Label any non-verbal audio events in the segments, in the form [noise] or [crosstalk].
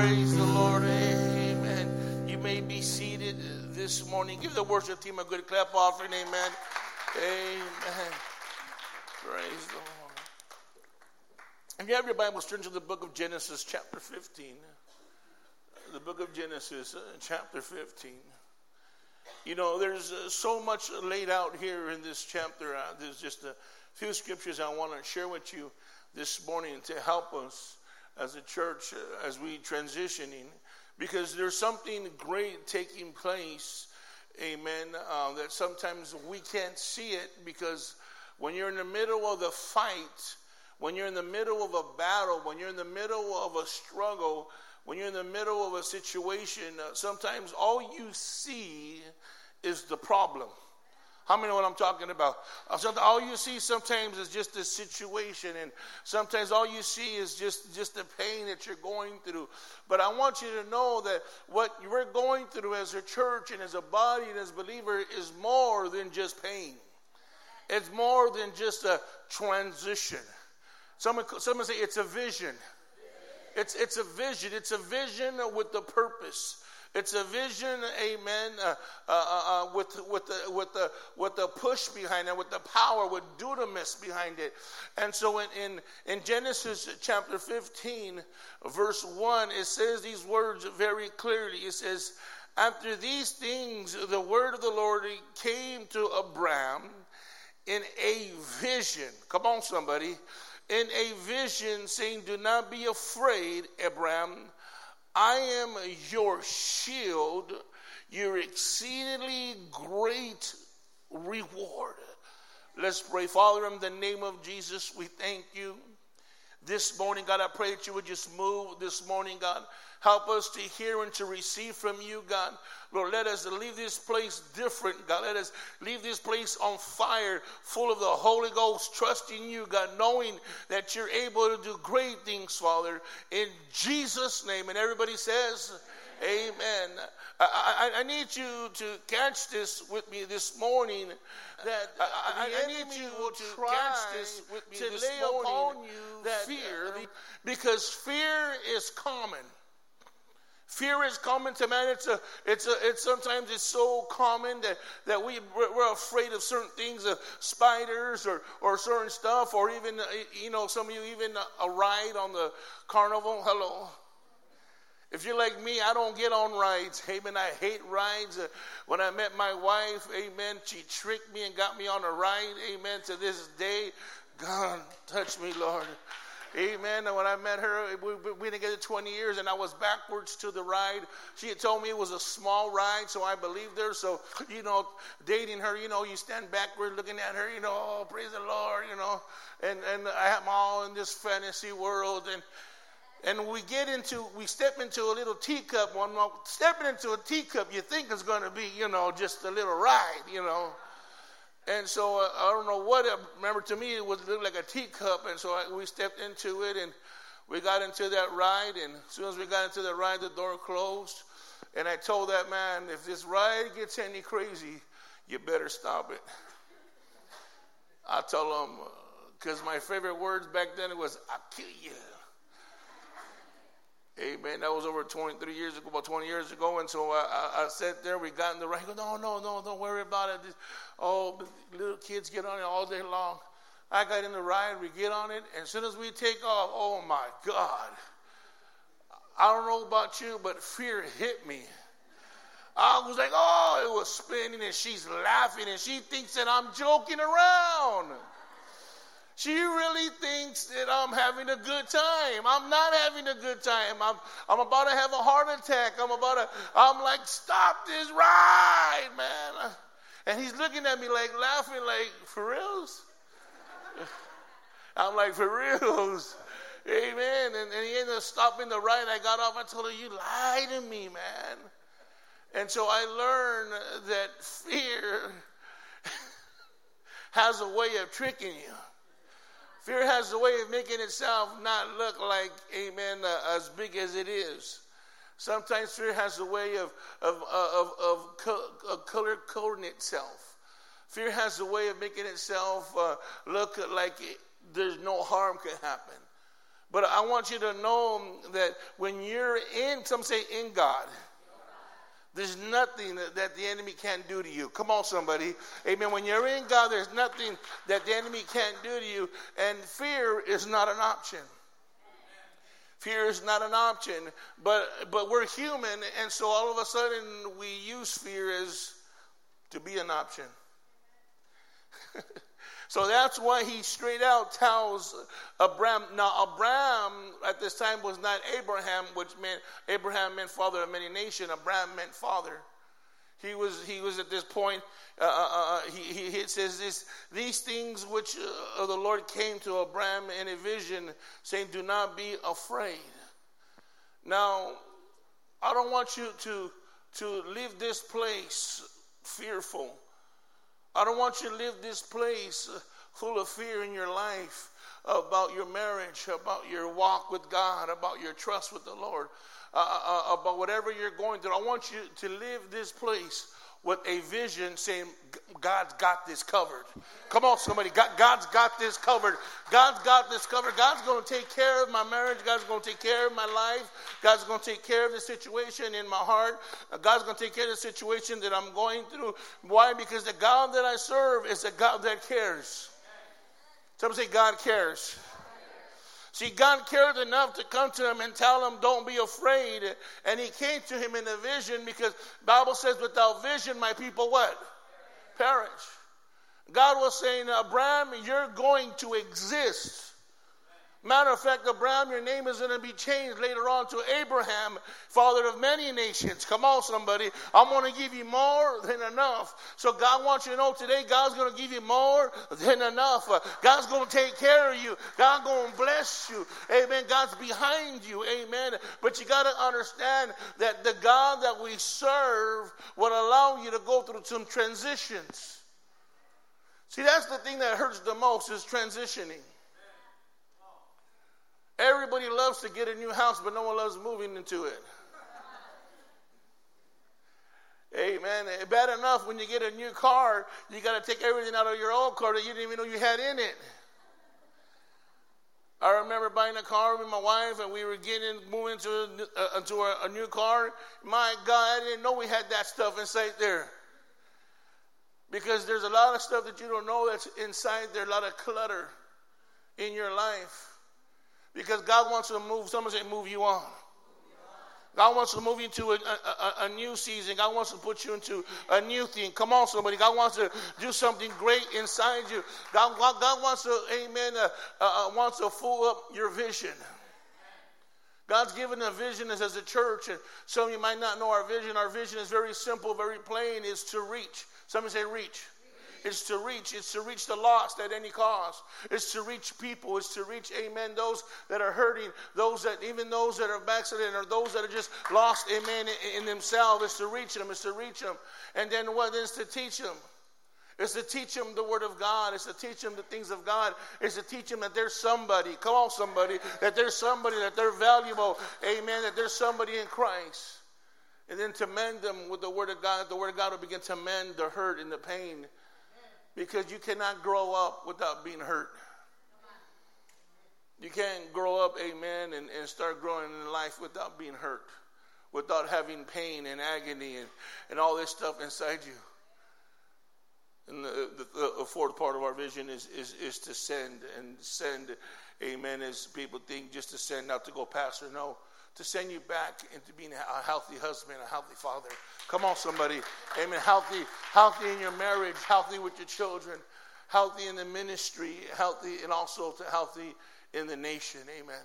Praise the Lord. Amen. You may be seated this morning. Give the worship team a good clap offering. Amen. Amen. Praise the Lord. If you have your Bibles, turn to the book of Genesis, chapter 15. The book of Genesis, uh, chapter 15. You know, there's uh, so much laid out here in this chapter. Uh, there's just a few scriptures I want to share with you this morning to help us as a church uh, as we transitioning because there's something great taking place amen uh, that sometimes we can't see it because when you're in the middle of the fight when you're in the middle of a battle when you're in the middle of a struggle when you're in the middle of a situation uh, sometimes all you see is the problem how many know what I'm talking about? Uh, all you see sometimes is just the situation, and sometimes all you see is just, just the pain that you're going through. But I want you to know that what we're going through as a church and as a body and as a believer is more than just pain. It's more than just a transition. Someone, someone say it's a vision. It's, it's a vision. It's a vision with the purpose. It's a vision, amen, uh, uh, uh, uh, with, with, the, with, the, with the push behind it, with the power, with dunamis behind it. And so in, in, in Genesis chapter 15, verse 1, it says these words very clearly. It says, After these things, the word of the Lord came to Abram in a vision. Come on, somebody. In a vision, saying, Do not be afraid, Abram. I am your shield, your exceedingly great reward. Let's pray. Father, in the name of Jesus, we thank you. This morning, God, I pray that you would just move this morning, God. Help us to hear and to receive from you, God. Lord, let us leave this place different, God. Let us leave this place on fire, full of the Holy Ghost, trusting you, God, knowing that you're able to do great things, Father. In Jesus' name. And everybody says, Amen. I, I, I, need you to catch this with me this morning. That I, I need you to catch this with me to this lay morning. Upon you that fear, um, because fear is common. Fear is common to man. It's a, it's a, it's sometimes it's so common that, that we, we're afraid of certain things, of spiders or, or certain stuff, or even, you know, some of you even a ride on the carnival. Hello. If you're like me, I don't get on rides. Amen. I hate rides. Uh, when I met my wife, amen, she tricked me and got me on a ride. Amen. To this day, God, touch me, Lord. Amen. And when I met her, we, we been together 20 years, and I was backwards to the ride. She had told me it was a small ride, so I believed her. So, you know, dating her, you know, you stand backward looking at her, you know, oh, praise the Lord, you know. And, and I am all in this fantasy world. And, and we get into, we step into a little teacup one more. Stepping into a teacup, you think it's going to be, you know, just a little ride, you know. And so uh, I don't know what. It, remember, to me, it was looked like a teacup, and so I, we stepped into it, and we got into that ride. And as soon as we got into the ride, the door closed, and I told that man, if this ride gets any crazy, you better stop it. I told him because uh, my favorite words back then was "I'll kill you." Amen. That was over 23 years ago, about 20 years ago. And so I, I, I sat there. We got in the ride. Go, no, no, no, don't worry about it. Oh, little kids get on it all day long. I got in the ride. We get on it. And as soon as we take off, oh my God. I don't know about you, but fear hit me. I was like, oh, it was spinning and she's laughing and she thinks that I'm joking around. She really thinks that I'm having a good time. I'm not having a good time. I'm, I'm about to have a heart attack. I'm about to, I'm like, stop this ride, man. And he's looking at me like laughing, like, for reals? I'm like, for reals? Amen. And, and he ended up stopping the ride. I got off. I told her, you lied to me, man. And so I learned that fear [laughs] has a way of tricking you. Fear has a way of making itself not look like, amen, uh, as big as it is. Sometimes fear has a way of, of, uh, of, of, of color coding itself. Fear has a way of making itself uh, look like it, there's no harm could happen. But I want you to know that when you're in, some say in God, there's nothing that the enemy can't do to you. Come on, somebody. Amen. When you're in God, there's nothing that the enemy can't do to you. And fear is not an option. Fear is not an option. But but we're human, and so all of a sudden we use fear as to be an option. [laughs] So that's why he straight out tells Abram. Now, Abram at this time was not Abraham, which meant Abraham meant father of many nations. Abram meant father. He was he was at this point. Uh, uh, uh, uh he, he, says this these things which uh, the Lord came to Abram in a vision, saying, "Do not be afraid." Now, I don't want you to to leave this place fearful. I don't want you to live this place full of fear in your life about your marriage, about your walk with God, about your trust with the Lord, uh, uh, uh about whatever you're going through. I want you to live this place with a vision saying, God's got this covered. Come on, somebody. God, God's got this covered. God's got this covered. God's going to take care of my marriage. God's going to take care of my life. God's going to take care of the situation in my heart. God's going to take care of the situation that I'm going through. Why? Because the God that I serve is a God that cares. Somebody say, God cares. See, God cared enough to come to him and tell him, "Don't be afraid." And he came to him in a vision because Bible says, "Without vision, my people what perish." God was saying, "Abraham, you're going to exist." Matter of fact, Abraham, your name is going to be changed later on to Abraham, father of many nations. Come on, somebody. I'm going to give you more than enough. So God wants you to know today, God's going to give you more than enough. God's going to take care of you. God's going to bless you. Amen. God's behind you. Amen. But you got to understand that the God that we serve will allow you to go through some transitions. See, that's the thing that hurts the most is transitioning. Everybody loves to get a new house, but no one loves moving into it. Amen. Bad enough when you get a new car, you got to take everything out of your old car that you didn't even know you had in it. I remember buying a car with my wife, and we were getting moving into a, uh, into a, a new car. My God, I didn't know we had that stuff inside there. Because there's a lot of stuff that you don't know that's inside there, a lot of clutter in your life. Because God wants to move, someone say, move you on. God wants to move you into a, a, a, new season. God wants to put you into a new thing. Come on, somebody. God wants to do something great inside you. God, God, wants to, amen, uh, uh, uh wants to fill up your vision. God's given a vision as, as a church, and some of you might not know our vision. Our vision is very simple, very plain, is to reach. Somebody say reach. It's to reach. It's to reach the lost at any cost. It's to reach people. It's to reach, amen, those that are hurting, those that, even those that are backslidden or those that are just lost, amen, in, in themselves. It's to reach them. It's to reach them. And then what is to teach them? It's to teach them the Word of God. It's to teach them the things of God. It's to teach them that there's somebody, come on, somebody, that there's somebody, that they're valuable. Amen. That there's somebody in Christ. And then to mend them with the Word of God, the Word of God will begin to mend the hurt and the pain because you cannot grow up without being hurt. You can't grow up, amen, and, and start growing in life without being hurt, without having pain and agony and, and all this stuff inside you. And the, the, the fourth part of our vision is, is, is to send and send, amen, as people think just to send, not to go pastor. No, to send you back into being a healthy husband, a healthy father. Come on, somebody. Amen. Healthy, healthy in your marriage, healthy with your children, healthy in the ministry, healthy and also to healthy in the nation. Amen.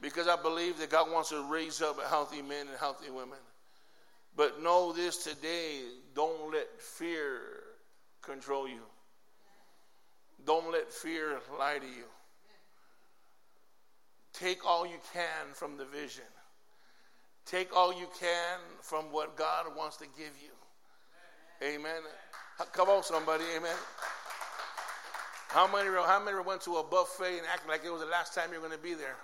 Because I believe that God wants to raise up healthy men and healthy women. But know this today don't let fear control you. Don't let fear lie to you. Take all you can from the vision. Take all you can from what God wants to give you. Amen. Come on, somebody. Amen. How many, how many went to a buffet and acted like it was the last time you're going to be there?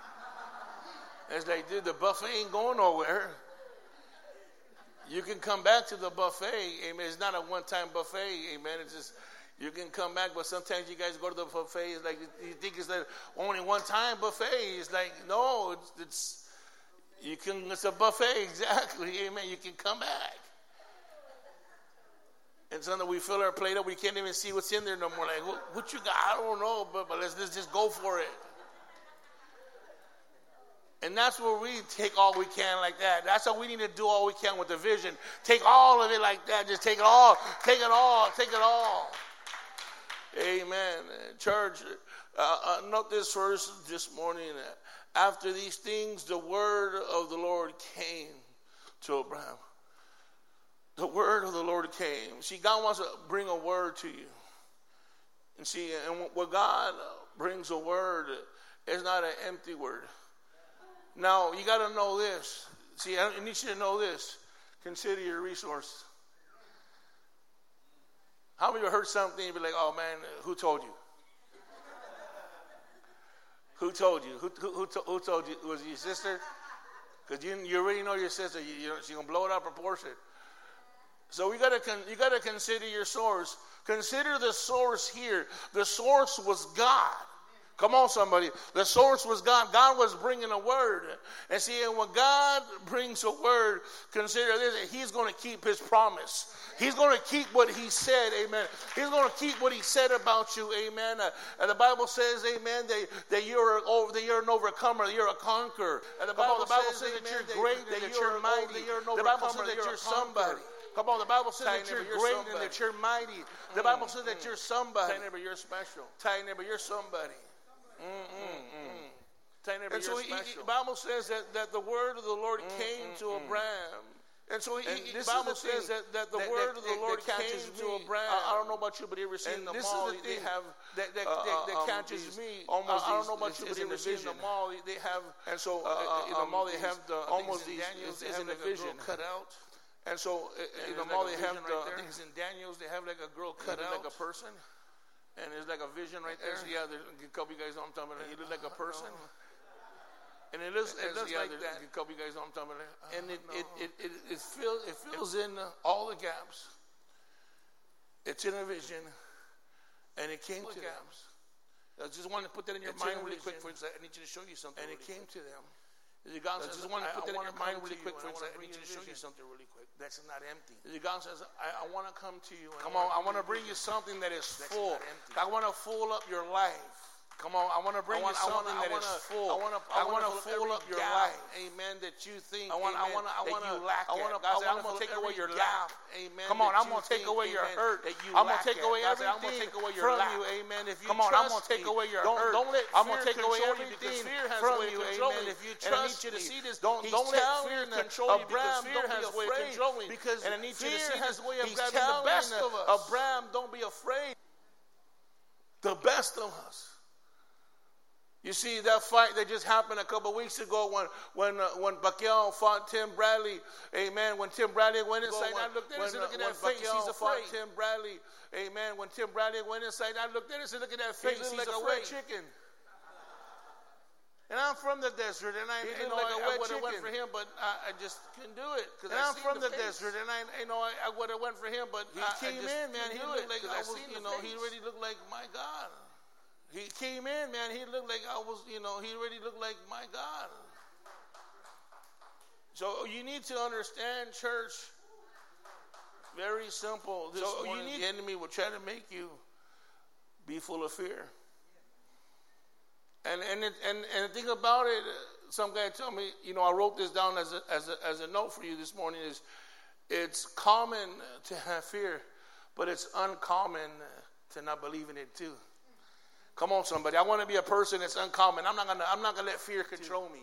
It's like, dude, the buffet ain't going nowhere. You can come back to the buffet. Amen. It's not a one time buffet. Amen. It's just, You can come back, but sometimes you guys go to the buffet. It's like you think it's like only one time buffet. It's like no, it's, it's you can. It's a buffet [laughs] exactly. Amen. You can come back. And sometimes we fill our plate up, we can't even see what's in there no more. Like, what, what you got? I don't know, but, but let's, let's just go for it. And that's where we take all we can like that. That's how we need to do all we can with the vision. Take all of it like that. Just take it all. Take it all. Take it all. Amen. Church, uh, uh, note this verse this morning. After these things, the word of the Lord came to Abraham. The word of the Lord came. See, God wants to bring a word to you. And see, and what God brings a word is not an empty word. Now, you got to know this. See, I need you to know this. Consider your resource. How many of you heard something and be like, oh man, who told you? who told you? Who, who, who, who told you? Was it your sister? Because you, you already know your sister. You, you, she's going to blow it out of proportion. So we gotta con- you gotta consider your source. Consider the source here. The source was God. Come on, somebody. The source was God. God was bringing a word. And see, and when God brings a word, consider this He's going to keep His promise. He's going to keep what He said. Amen. He's going to keep what He said about you. Amen. And the Bible says, Amen, that, that, you're, over, that you're an overcomer, that you're a conqueror. And the Bible, on, the Bible says, that you're great, that, that, you're mighty. That you're an the Bible says that you're somebody. Come on, the Bible says that you're great and that you're mighty. The hmm. Bible says that hmm. you're somebody. Tell neighbor, you're special. Tell neighbor, you're somebody. Mm-mm-mm. And so he, the Bible says that, that the word of the Lord mm, came mm, to mm. Abraham. And so he, and the Bible says that, that the that, word that, of the Lord came me. to Abraham. I, I, don't know about you, but ever seen the mall, the they have that that, uh, that, that um, catches me. Almost I, I don't know about you, but ever seen the mall, they have. And so uh, uh, in the mall, they have the almost these. Daniels, is in the vision cut out. And so, uh, in the mall, they have the, it's in Daniels, they have like a girl cut out. Like a person. And there's like a vision right there. Yeah, there's a couple you guys know I'm talking about. He look like a uh-huh. person. And it looks, it looks like that. A couple you guys know I'm talking about. And it, it, it, it, it, fills, it fills in all the gaps. It's in a vision. And it came to gaps. them. I just wanted to put that in your mind really quick for a second. I need you to show you something. And it came to them. God says, I just want to put that in your mind really quick for a second. I need you to show you something really quick. That's not empty. God says, I, I want to come to you. Come on, I want to bring you something that is full. I want to fill up your life. Come on, I want to bring want, you something wanna, that wanna, is full. I want to, I want to fill up your life. Amen. That you think, I want, amen, I want, I want to, lack. I want to, I'm going to take away your lack. Amen. Come on, I'm going to take away your hurt. That you I'm going to take away everything. I'm going to take away your lack. you. Amen. If you come on, I'm going to take away your hurt. Don't let I'm going to take away everything from you. Amen. If you trust me, don't don't let fear control you because fear has way of controlling. Because and I need you to see has a way of grabbing the best of us. Abraham, don't be afraid. The best of us. You see that fight that just happened a couple weeks ago when when uh, when Pacquiao fought Tim Bradley. Amen. When Tim Bradley went inside, when, I looked at him and look at that face. He's afraid. Tim Bradley. Amen. When Tim Bradley went inside, I looked at him and said, "Look at that face. He's, He's like afraid. a wet chicken." And I'm from the desert, and I, you know, like I, I would have went for him, but I, I just couldn't do it. And I am from the, the desert, and I, you know, I, I would have went for him, but he I, came I in, man. He looked like I was, you know, he really looked like my God. He came in, man. He looked like I was, you know, he already looked like my God. So you need to understand, church. Very simple. This so you need, the enemy will try to make you be full of fear. And and it, and and the thing about it, some guy told me, you know, I wrote this down as a, as a, as a note for you this morning. Is it's common to have fear, but it's uncommon to not believe in it too. Come on, somebody. I want to be a person that's uncommon. I'm not gonna. I'm not gonna let fear control me.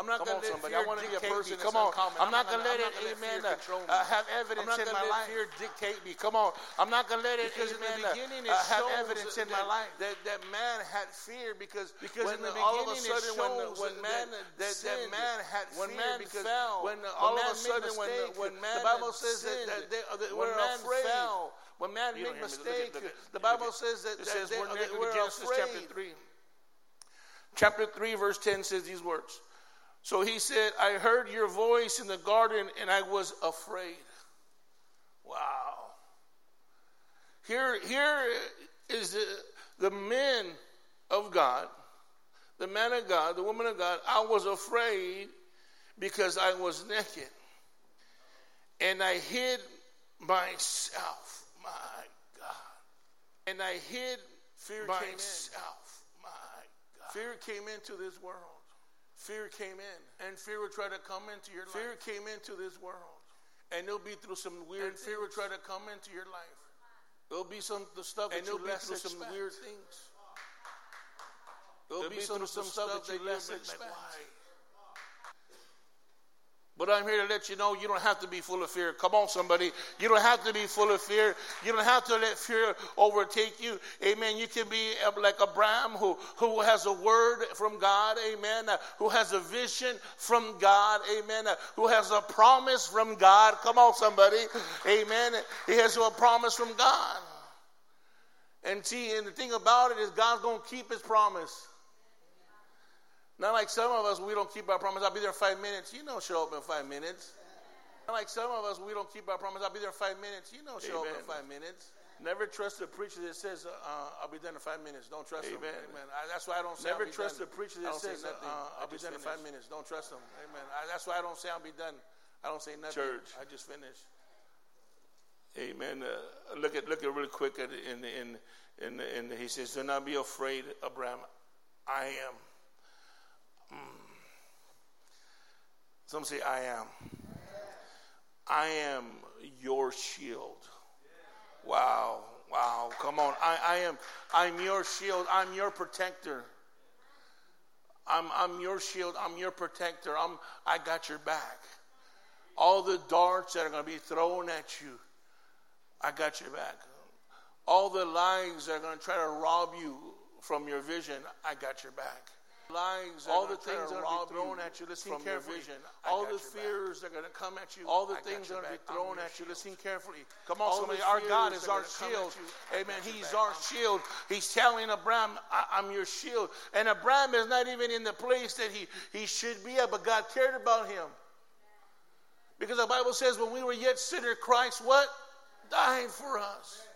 I'm not going to let somebody. fear I want to be a person. Come on. Uncommon. I'm, not going to let it, amen, uh, uh, have evidence in my life. fear dictate me. Come on. I'm not going to let it, because amen, in the uh, beginning, uh, have evidence in my life. That, that man had fear because, because in the beginning, all of a sudden, when, when man, that, that man had fear when man because fell, when all of a sudden, when, when man the Bible says that, that they, that we're afraid. When man make mistake, the Bible says that, it that, they, we're Genesis afraid. chapter 3. Chapter 3, verse 10 says these words. So he said, I heard your voice in the garden and I was afraid. Wow. Here, here is the, the men of God, the man of God, the woman of God. I was afraid because I was naked. And I hid myself, my God. And I hid Fear myself, came in. my God. Fear came into this world. Fear came in. And fear would try to come into your fear life. Fear came into this world. And it'll be through some weird and things. fear would try to come into your life. There'll be some the stuff and that you less through expect. some weird things. There'll, There'll be, be some, some stuff that you less expect. Why? But I'm here to let you know you don't have to be full of fear. Come on, somebody. You don't have to be full of fear. You don't have to let fear overtake you. Amen. You can be like Abraham who, who has a word from God. Amen. Uh, who has a vision from God. Amen. Uh, who has a promise from God. Come on, somebody. Amen. He has a promise from God. And see, and the thing about it is God's going to keep his promise. Not like some of us, we don't keep our promise. I'll be there in five minutes. You know, show up in five minutes. Not like some of us, we don't keep our promise. I'll be there in five minutes. You know, show Amen. up in five minutes. Never trust a preacher that says, uh, I'll be done in five minutes. Don't trust Amen. him. Amen. I, that's why I don't say Never trust done. a preacher that says, uh, I'll be done finished. in five minutes. Don't trust him. Amen. I, that's why I don't say I'll be done. I don't say nothing. Church. I just finish. Amen. Uh, look at look at really quick at in in in, in, in he says, "Do not be afraid, Abraham. I am." Mm. Some say, I am. I am your shield. Wow, wow, come on. I, I am I'm your shield. I'm your protector. I'm, I'm your shield. I'm your protector. I'm, I got your back. All the darts that are going to be thrown at you, I got your back. All the lies that are going to try to rob you from your vision, I got your back lies, all the things that are thrown at you. Listen carefully. All the fears that are going to come at you. All the things that are going to be thrown at you. Listen carefully. Come on, somebody. Our God is our shield. Amen. He's our shield. He's telling Abraham, I'm your shield. And Abraham is not even in the place that he, he should be at, but God cared about him. Because the Bible says, when we were yet sinners, Christ what? Died for us.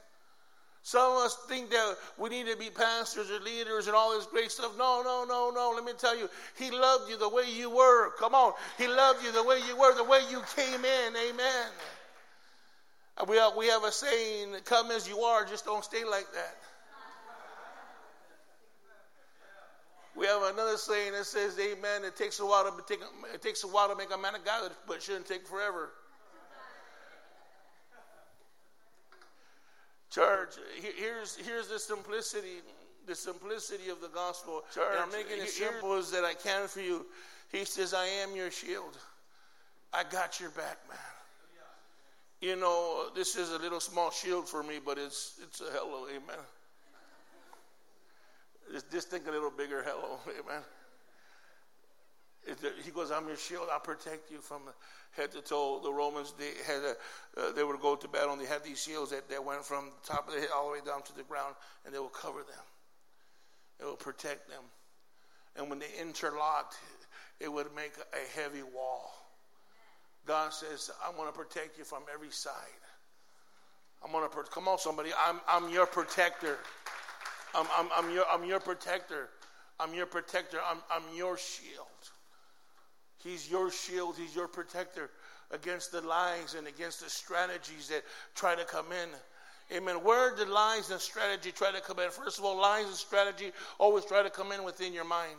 Some of us think that we need to be pastors or leaders and all this great stuff. No, no, no, no. Let me tell you, He loved you the way you were. Come on. He loved you the way you were, the way you came in. Amen. We have, we have a saying, come as you are, just don't stay like that. We have another saying that says, Amen. It takes a while to it takes a while to make a man of God, but it shouldn't take forever. Church, here's, here's the simplicity, the simplicity of the gospel. Church, and I'm making it simple as that I can for you. He says, I am your shield. I got your back, man. You know, this is a little small shield for me, but it's it's a hello, amen. Just, just think a little bigger hello, amen. He goes, I'm your shield. I'll protect you from head to toe. The Romans, they had a, uh, they would go to battle and they had these shields that, that went from the top of the head all the way down to the ground and they will cover them. It will protect them. And when they interlocked, it would make a heavy wall. God says, I'm going to protect you from every side. I'm going to, come on, somebody. I'm, I'm your protector. I'm, I'm, I'm, your, I'm your protector. I'm your protector. I'm, I'm your shield. He's your shield, He's your protector against the lies and against the strategies that try to come in. Amen. Where did lies and strategy try to come in? First of all, lies and strategy always try to come in within your mind.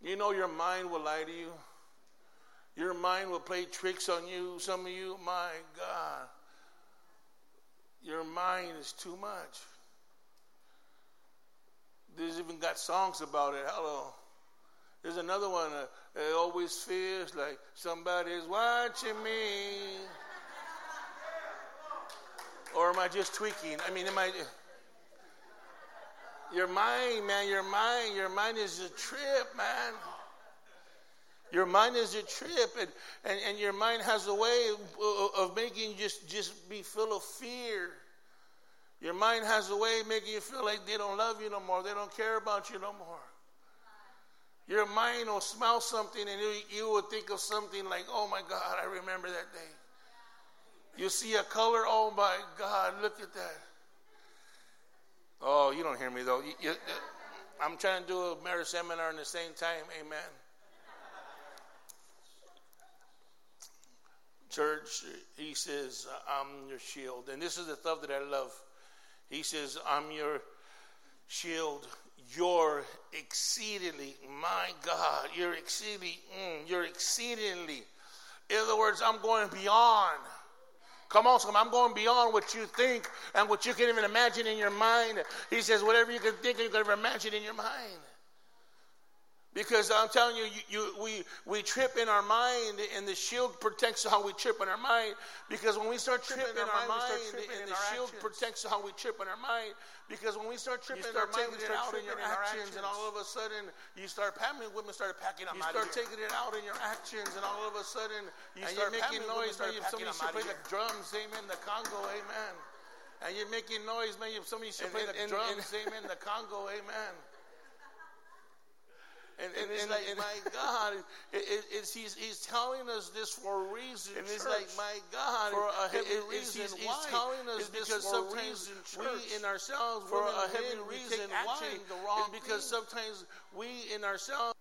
You know your mind will lie to you. Your mind will play tricks on you. Some of you, my God, your mind is too much. There's even got songs about it. Hello. There's another one. Uh, it always feels like somebody's watching me. Or am I just tweaking? I mean, am I? Your mind, man, your mind, your mind is a trip, man. Your mind is a trip, and, and, and your mind has a way of, of making you just, just be full of fear. Your mind has a way of making you feel like they don't love you no more, they don't care about you no more. Your mind will smell something and you, you will think of something like, oh my God, I remember that day. You see a color, oh my God, look at that. Oh, you don't hear me though. You, you, I'm trying to do a marriage seminar in the same time, amen. Church, he says, I'm your shield. And this is the stuff that I love. He says, I'm your shield. You're exceedingly, my God, you're exceedingly, mm, you're exceedingly. In other words, I'm going beyond. Come on, I'm going beyond what you think and what you can even imagine in your mind. He says, whatever you can think and you can ever imagine in your mind. Because I'm telling you, you, you, we, we trip in our mind, and the shield protects how we trip in our mind. Because when we start tripping, in our, mind, mind and the shield actions. protects how we trip in our mind. Because when we start tripping in our mind, we start out in your actions, and all of a sudden you start packing. Women start packing. Up. You start taking it out in your actions, and all of a sudden you and start making noise. Maybe somebody should play the drums, amen. The Congo, amen. And you're making noise, maybe somebody should play the drums, amen. The Congo, amen. And, and, and it's and, like, and, my God, it, it, it's, he's, he's telling us this for a reason. And it's like, my God, for a heavy it, reason. He's, he's telling us this because sometimes we in ourselves, for a heavy reason, why? The wrong because sometimes we in ourselves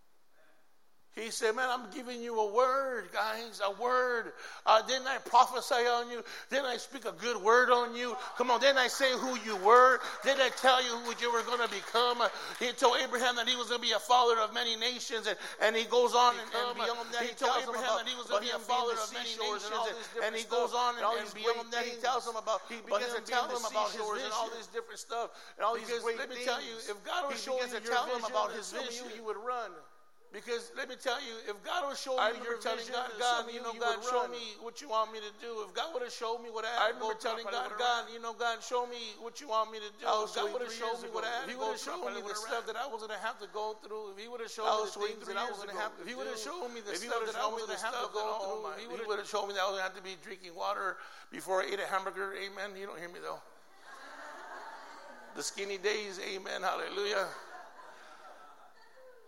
he said, Man, I'm giving you a word, guys, a word. Uh, didn't I prophesy on you? Didn't I speak a good word on you? Come on, didn't I say who you were? Didn't I tell you who you were going to become? He told Abraham that he was going to be a father of many nations, and, and he goes on and, and beyond that, he, he told Abraham that he was going to be a father of many nations, and, and he goes on and, and beyond that, he tells him about, he begins to tell him about his vision and all this different stuff. And all these great let me tell you, if God was showing you tell him about his vision, you would run. Because let me tell you, if God will show me your telling God, God, you know, God, show me what you want me to do. If God would have showed me what I had I remember telling God, God, you know, God, show me what you want me to do. If God would have showed me what I had He would have shown me the stuff that I was going to have to go through. If He would have shown me the things that I was going to have to If He would have shown me the stuff that I was going to have to go through. He would have shown me that I was going to have to be drinking water before I ate a hamburger. Amen. You don't hear me though. The skinny days. Amen. Hallelujah.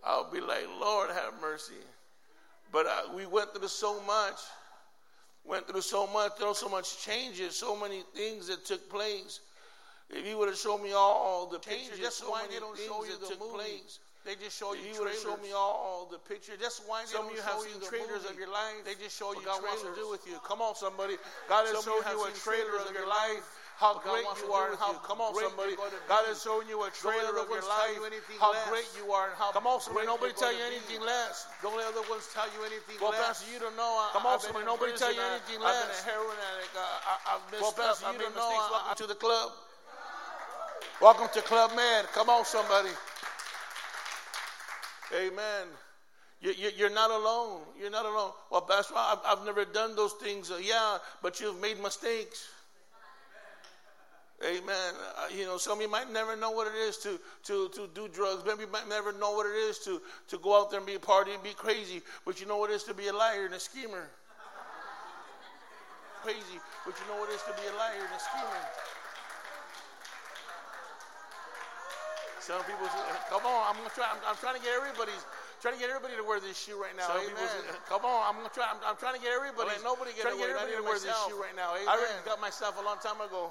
I'll be like, Lord, have mercy. But uh, we went through so much, went through so much, there was so much changes, so many things that took place. If you would have shown me all the changes, that's so why they don't show you the took place. They just show you. If you would have shown me all the pictures. That's why they some of you have seen trailers of your life. They just show you what God trailers. wants to do with you. Come on, somebody. God has shown you a trailer of your life how great you are and how come on somebody God has shown you a trailer of your life how great you are and how come on somebody nobody tell you anything less don't let other ones tell you anything less. well pastor you don't know I, come on somebody nobody tell you anything less I've been a heroin addict I, have missed well pastor you don't know welcome to the club welcome to Club Med come on somebody amen you're not alone. You're not alone. Well, Pastor, I've never done those things. Uh, yeah, but you've made mistakes. Amen. Uh, you know, some of you might never know what it is to, to, to do drugs. Maybe you might never know what it is to, to go out there and be a party and be crazy. But you know what it is to be a liar and a schemer. crazy, but you know what it is to be a liar and a schemer. Some people say, come on, I'm gonna try. I'm, I'm, trying to get everybody's trying to get everybody to wear this shoe right now. Some Amen. Say, [laughs] come on, I'm gonna try. I'm, I'm trying to get everybody. nobody get trying to get everybody to wear this shoe right now. Amen. I already got myself a long time ago.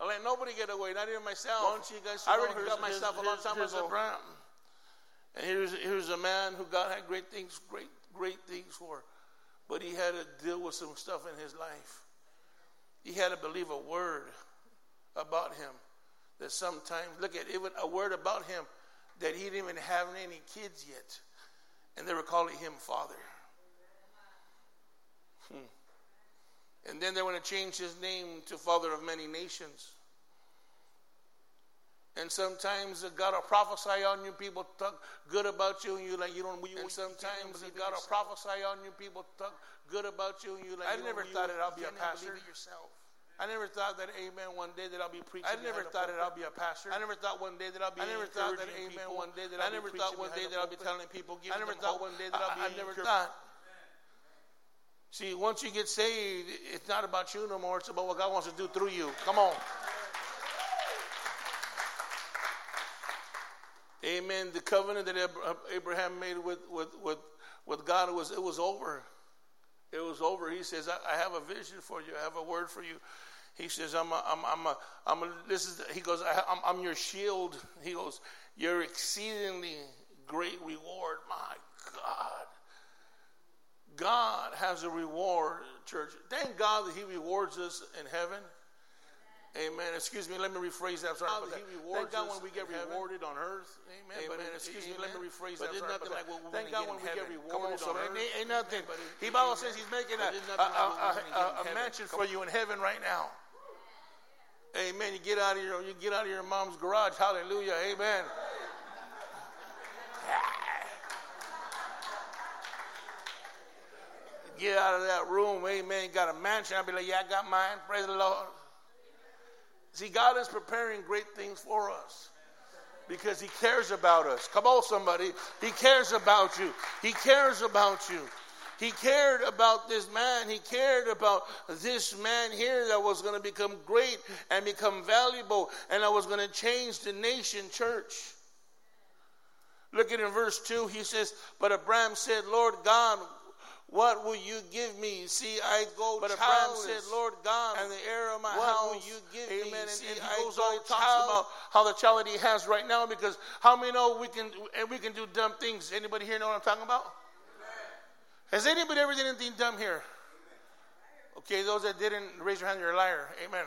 I let nobody get away, not even myself. Why don't you guys I already got myself a long time ago. And here's here's a man who God had great things, great great things for, but he had to deal with some stuff in his life. He had to believe a word about him that sometimes look at even a word about him that he didn't even have any kids yet, and they were calling him father. Hmm. And then they want to change his name to Father of Many Nations. And sometimes God will prophesy on you, people talk good about you, and you like you don't. You, and sometimes God will prophesy on you, people talk good about you, and you like. You. I never thought that I'll be a pastor. Yourself. I never thought that, Amen. One day that I'll be preaching. I never thought that I'll be a pastor. I never thought one day that I'll be. I never thought that, Amen. One day that I never thought one day that I'll be telling people. I never thought one day that I'll be. I never thought. See, once you get saved, it's not about you no more. It's about what God wants to do through you. Come on. Amen. The covenant that Abraham made with, with, with, with God was it was over. it was over, he says, I, I have a vision for you. I have a word for you. He says, I'm a, I'm, I'm a, I'm a, this is, he goes, I, I'm, I'm your shield. He goes, your exceedingly great reward. My God. God has a reward, church. Thank God that He rewards us in heaven. Amen. Excuse me, let me rephrase that. sorry God, that. Thank God when we get rewarded on earth. Amen. Amen. But excuse me, let me rephrase But that. sorry nothing like what we're Thank God when we get. Come on, rewarded on earth. Ain't, ain't nothing. But it- He Bible amen. says He's making a, But a, nothing like what a, we're gonna get a, a mansion Come for you in heaven right now. Amen. You get out of your you get out of your mom's garage. Hallelujah. Amen. Get out of that room. Amen. Got a mansion. I'll be like, yeah, I got mine. Praise the Lord. See, God is preparing great things for us because He cares about us. Come on, somebody. He cares about you. He cares about you. He cared about this man. He cared about this man here that was going to become great and become valuable and that was going to change the nation church. Look at in verse 2, he says, But Abraham said, Lord God, what will you give me? See, I go But childless. Abraham said, Lord God, and the heir of my what house. will you give me? Amen. And, See, and he I goes go on and talks child- about how the child he has right now. Because how many know we can and we can do dumb things? Anybody here know what I'm talking about? Has anybody ever done anything dumb here? Okay, those that didn't raise your hand, you're a liar. Amen.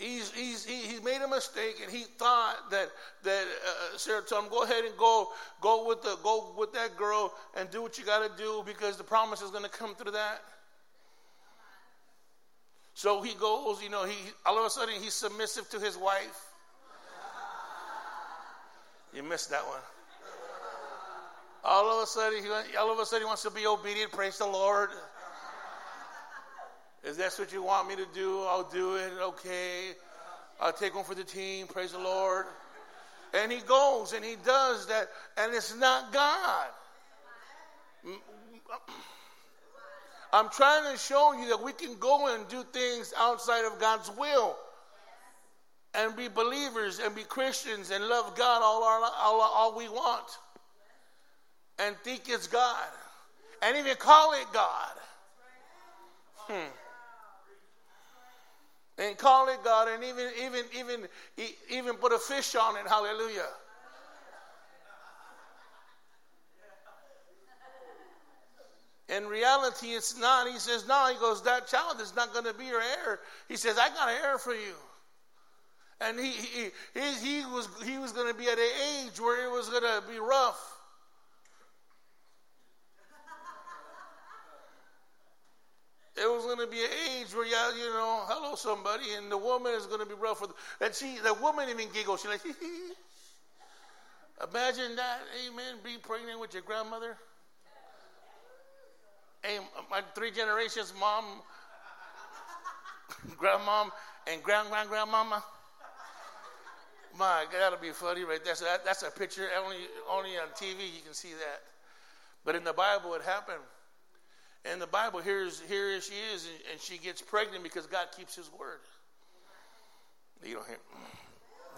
He's, he's, he, he made a mistake and he thought that that uh, Sarah told him go ahead and go go with the go with that girl and do what you got to do because the promise is going to come through that. So he goes, you know, he all of a sudden he's submissive to his wife. You missed that one. All of a sudden, he, all of a sudden he wants to be obedient. Praise the Lord. If that's what you want me to do, I'll do it. Okay. I'll take one for the team. Praise the Lord. And he goes and he does that, and it's not God. [clears throat] I'm trying to show you that we can go and do things outside of God's will and be believers and be Christians and love God all, our, all, all we want and think it's God and even call it God. Hmm and call it God, and even even even even put a fish on it. Hallelujah. In reality, it's not. He says, "No." He goes, "That child is not going to be your heir." He says, "I got an heir for you." And he he he, he was he was going to be at an age where it was going to be rough. It was going to be an age where, yeah, you know, hello somebody, and the woman is going to be rough with. And she, the woman even giggles. She's like, [laughs] imagine that, amen, being pregnant with your grandmother. Hey, my three generations, mom, [laughs] grandmom, and grand grand grandmama. My, that'll be funny, right? That's that, that's a picture only only on TV you can see that, but in the Bible it happened. In the Bible, here's here she is, and, and she gets pregnant because God keeps His word. You don't hear.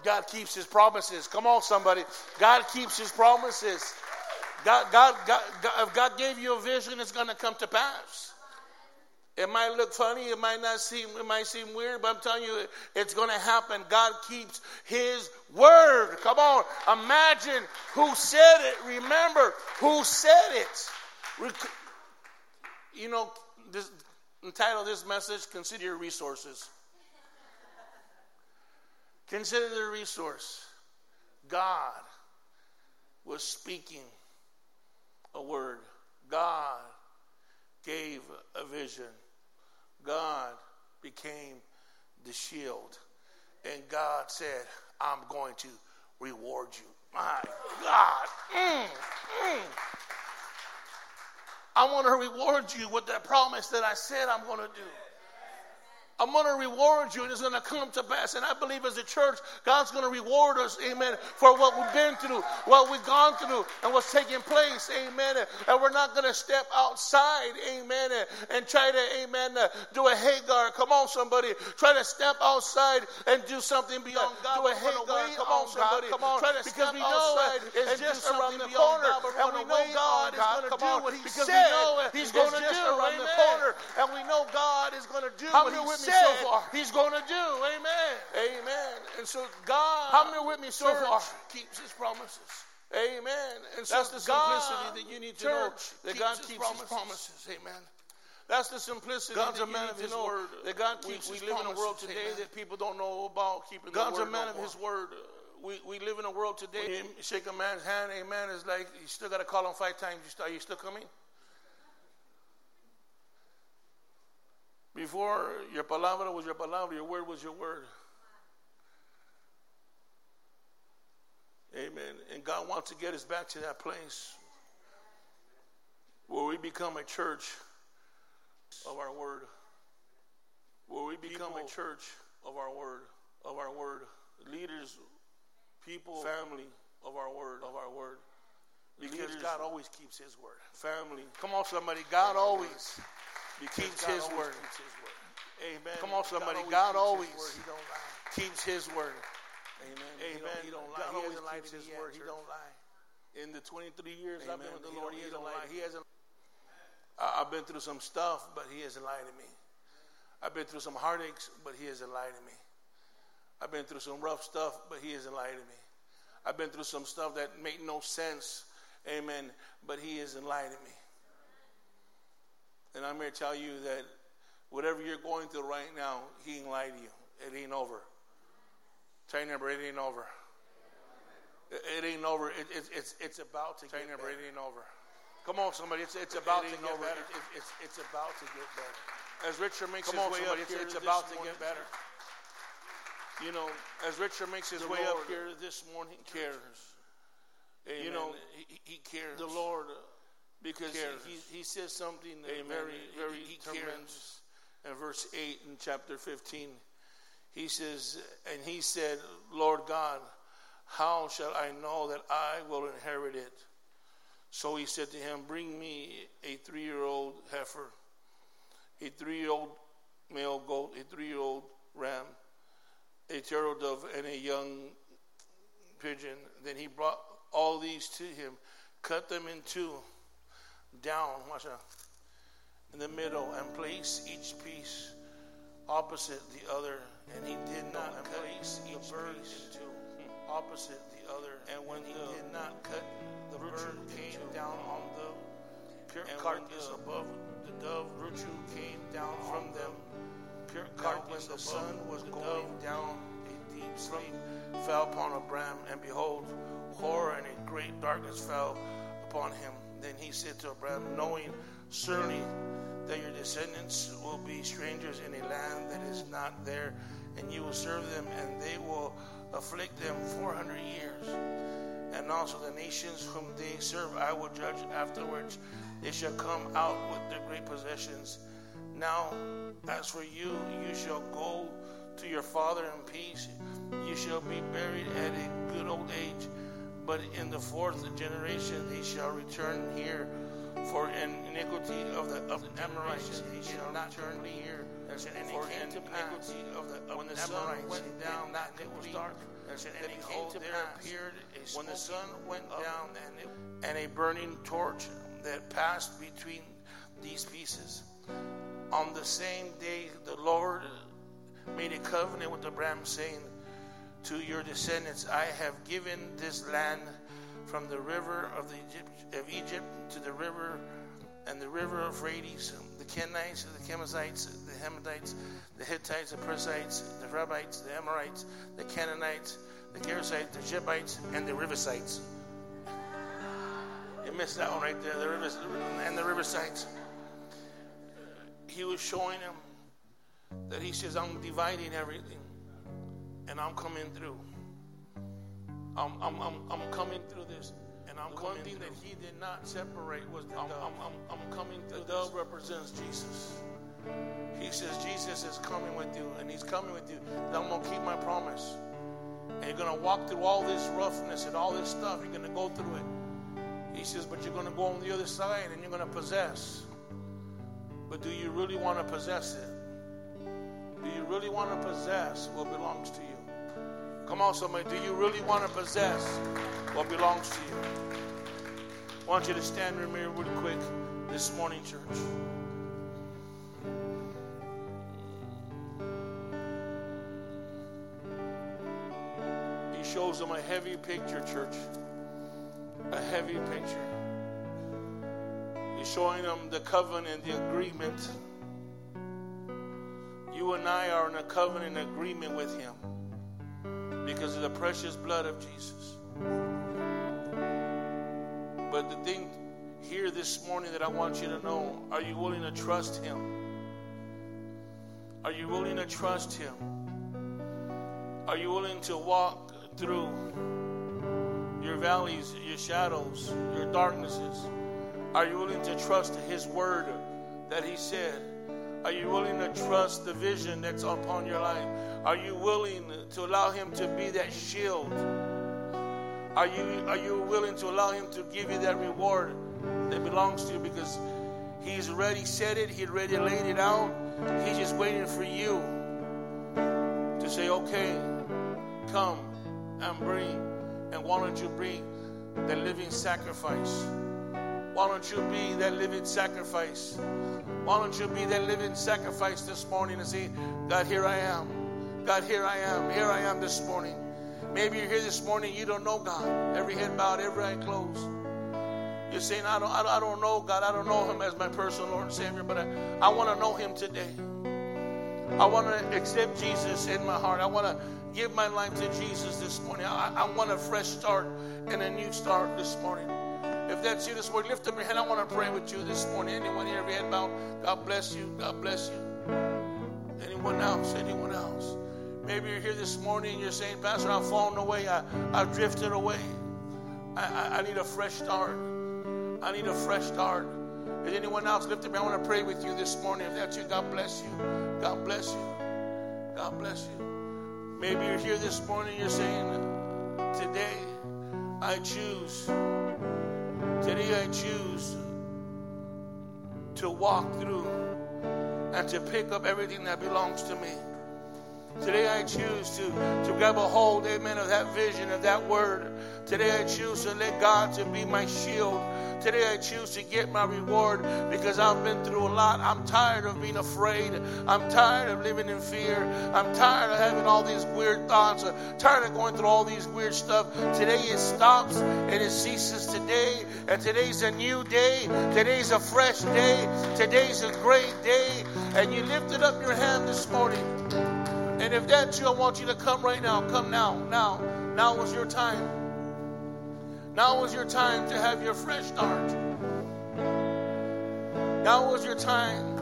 God keeps His promises. Come on, somebody. God keeps His promises. God, God, God, God if God gave you a vision, it's going to come to pass. It might look funny, it might not seem, it might seem weird, but I'm telling you, it's going to happen. God keeps His word. Come on, imagine who said it. Remember who said it. You know, this entitle this message, Consider Your Resources. Consider the resource. God was speaking a word. God gave a vision. God became the shield. And God said, I'm going to reward you. My God. Mm, mm. I want to reward you with that promise that I said I'm going to do. I'm going to reward you and it's going to come to pass. And I believe as a church, God's going to reward us, amen, for what we've been through, what we've gone through, and what's taking place, amen. And we're not going to step outside, amen, and try to, amen, uh, do a Hagar. Come on, somebody. Try to step outside and do something beyond God. Do a Hagar. Come on, somebody. Come on. Try to because we know uh, it's just around the corner. And we know God is going to do what He said He's going to do around the corner. And we know God is going to do what He said so far? He's going to do. Amen. Amen. And so God, how many with me so far? Keeps His promises. Amen. And so that's the God, simplicity that you need to know that God keeps promises. His promises. Amen. That's the simplicity. God's a man of His word. That God uh, keeps we, we live in a world today Amen. that people don't know about keeping. God's a man of His word. Uh, we, we live in a world today. You shake a man's hand, amen. Is like you still got to call him five times. You are you still coming? Before your palabra was your palabra, your word was your word. Amen. And God wants to get us back to that place where we become a church of our word. Where we become people a church of our word, of our word. Leaders, people, family of our word, of our word. Because Leaders, God always keeps his word. Family. Come on, somebody. God always keeps his word. Amen. Come on, somebody. God always, keeps his word. Amen. Amen. He don't, lie. God he always keeps his word. He don't lie. In the 23 years Amen. I've been with the Lord, he, hasn't lied. He hasn't. I've been through some stuff, but he hasn't lied to me. I've been through some heartaches, but he hasn't lied to me. I've been through some rough stuff, but he hasn't lied to me. I've been through some stuff that made no sense. Amen. But he hasn't lied to me. And I'm here to tell you that whatever you're going through right now, he ain't lied to you. It ain't over. Tell neighbor, it ain't over. It, it ain't over. It, it, it's, it's about to Tell get better. it ain't over. Come on, somebody. It's, it's about to get over. better. it's, it's about to get better. As Richard makes Come his on, way somebody. up here, it's, about to get better. You know, as Richard makes his way Lord up here this morning, cares. Amen. You know, he, he cares. The Lord because he, he says something Amen. very, very he, he tremendous. In verse 8 in chapter 15, he says, And he said, Lord God, how shall I know that I will inherit it? So he said to him, Bring me a three year old heifer, a three year old male goat, a three year old ram, a turtle dove, and a young pigeon. Then he brought all these to him, cut them in two down, watch out, in the middle and place each piece opposite the other. And he did not place each bird into [laughs] opposite the other. And when he did not cut, the bird came down on the pure carcass above the dove. Virtue came down from them. Pure carcass when the sun was going down, a deep sleep fell upon Abram, and behold, horror and a great darkness fell upon him. Then he said to Abraham, knowing certainly that your descendants will be strangers in a land that is not there, and you will serve them, and they will afflict them 400 years. And also the nations whom they serve I will judge afterwards. They shall come out with their great possessions. Now, as for you, you shall go to your father in peace. You shall be buried at a good old age. But in the fourth generation they shall return here, for in iniquity of the of the Amorites he shall not turn here. And for in iniquity of the of when the sun went down, not it was dark. And it came to there appeared. A when the sun went down, and and a burning torch that passed between these pieces. On the same day, the Lord made a covenant with Abraham, saying to your descendants, I have given this land from the river of, the Egypt, of Egypt to the river and the river of Euphrates, the Kenites, the Kenizzites, the Hamites, the Hittites, the Perizzites, the Rebites, the Amorites, the Canaanites, the Girgashites, the Jebusites, and the Riversites. You missed that one right there, the rivers and the Riversites. He was showing them that he says, I'm dividing everything and I'm coming through. I'm, I'm, I'm, I'm coming through this. And I'm the one thing through. that he did not separate was the I'm, dove. I'm, I'm, I'm coming through. The dove represents Jesus. He says, Jesus is coming with you, and He's coming with you. And I'm going to keep my promise. And you're going to walk through all this roughness and all this stuff. You're going to go through it. He says, but you're going to go on the other side and you're going to possess. But do you really want to possess it? Do you really want to possess what belongs to you? Come on, somebody. Do you really want to possess what belongs to you? I want you to stand the mirror really quick this morning, church. He shows them a heavy picture, church. A heavy picture. He's showing them the covenant, the agreement. You and I are in a covenant agreement with Him because of the precious blood of Jesus. But the thing here this morning that I want you to know are you willing to trust Him? Are you willing to trust Him? Are you willing to walk through your valleys, your shadows, your darknesses? Are you willing to trust His word that He said? Are you willing to trust the vision that's upon your life? Are you willing to allow Him to be that shield? Are you, are you willing to allow Him to give you that reward that belongs to you? Because He's already said it, He already laid it out. He's just waiting for you to say, okay, come and bring. And why don't you bring the living sacrifice? Why don't you be that living sacrifice? Why don't you be that living sacrifice this morning and say, God, here I am. God, here I am. Here I am this morning. Maybe you're here this morning, you don't know God. Every head bowed, every eye closed. You're saying, I don't, I don't know God. I don't know Him as my personal Lord and Savior, but I, I want to know Him today. I want to accept Jesus in my heart. I want to give my life to Jesus this morning. I, I want a fresh start and a new start this morning. If that's you this morning, lift up your hand. I want to pray with you this morning. Anyone here, every head bowed, God bless you. God bless you. Anyone else? Anyone else? Maybe you're here this morning and you're saying, Pastor, I've fallen away. I, I've drifted away. I, I, I need a fresh start. I need a fresh start. Is anyone else lift up? Your hand? I want to pray with you this morning. If that's you, God bless you. God bless you. God bless you. Maybe you're here this morning. And you're saying, Today I choose. Today I choose to walk through and to pick up everything that belongs to me. Today I choose to, to grab a hold, amen, of that vision, of that word. Today I choose to let God to be my shield. Today I choose to get my reward because I've been through a lot. I'm tired of being afraid. I'm tired of living in fear. I'm tired of having all these weird thoughts. I'm tired of going through all these weird stuff. Today it stops and it ceases today. And today's a new day. Today's a fresh day. Today's a great day. And you lifted up your hand this morning. And if that's you, I want you to come right now. Come now. Now. Now is your time. Now is your time to have your fresh start. Now is your time.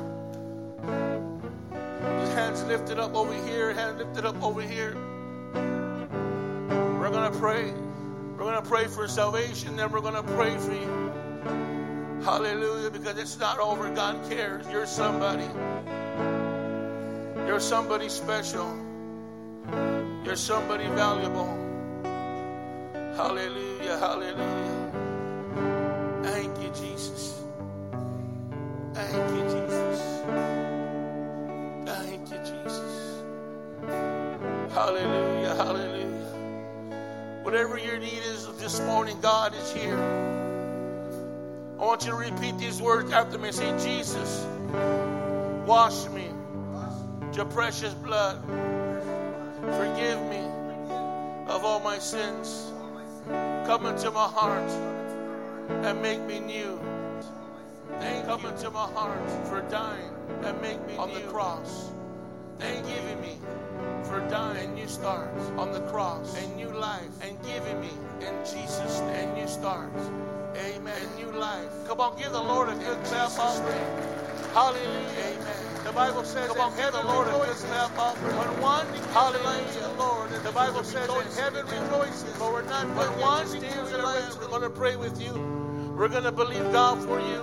His hands lifted up over here, hands lifted up over here. We're going to pray. We're going to pray for salvation, then we're going to pray for you. Hallelujah, because it's not over. God cares. You're somebody. You're somebody special. You're somebody valuable. Hallelujah, hallelujah. Thank you, Jesus. Thank you, Jesus. Thank you, Jesus. Hallelujah, hallelujah. Whatever your need is this morning, God is here. I want you to repeat these words after me. Say, Jesus, wash me your precious blood. Forgive me of all my sins. Come into my heart and make me new. Thank Come you. into my heart for dying and make me on new. the cross. Thank giving me for dying new starts on the cross and new life and giving me in Jesus and new starts. Amen. And new life. Come on, give the Lord a good clap offering. Hallelujah. Amen. The Bible says Come on, give the Lord a good clap offering. When one hallelujah, the Lord, the Bible says that heaven rejoices. But we're not when one land. We're going to pray with you. We're going to believe God for you.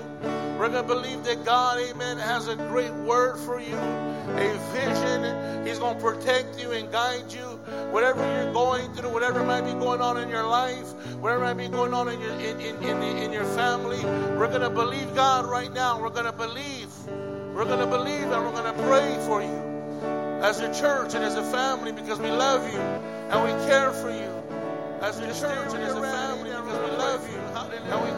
We're going to believe that God, amen, has a great word for you, a vision. He's going to protect you and guide you. Whatever you're going through, whatever might be going on in your life, whatever might be going on in your, in, in, in, in your family, we're going to believe God right now. We're going to believe. We're going to believe and we're going to pray for you as a church and as a family because we love you and we care for you. As a church and as a family because we love you and we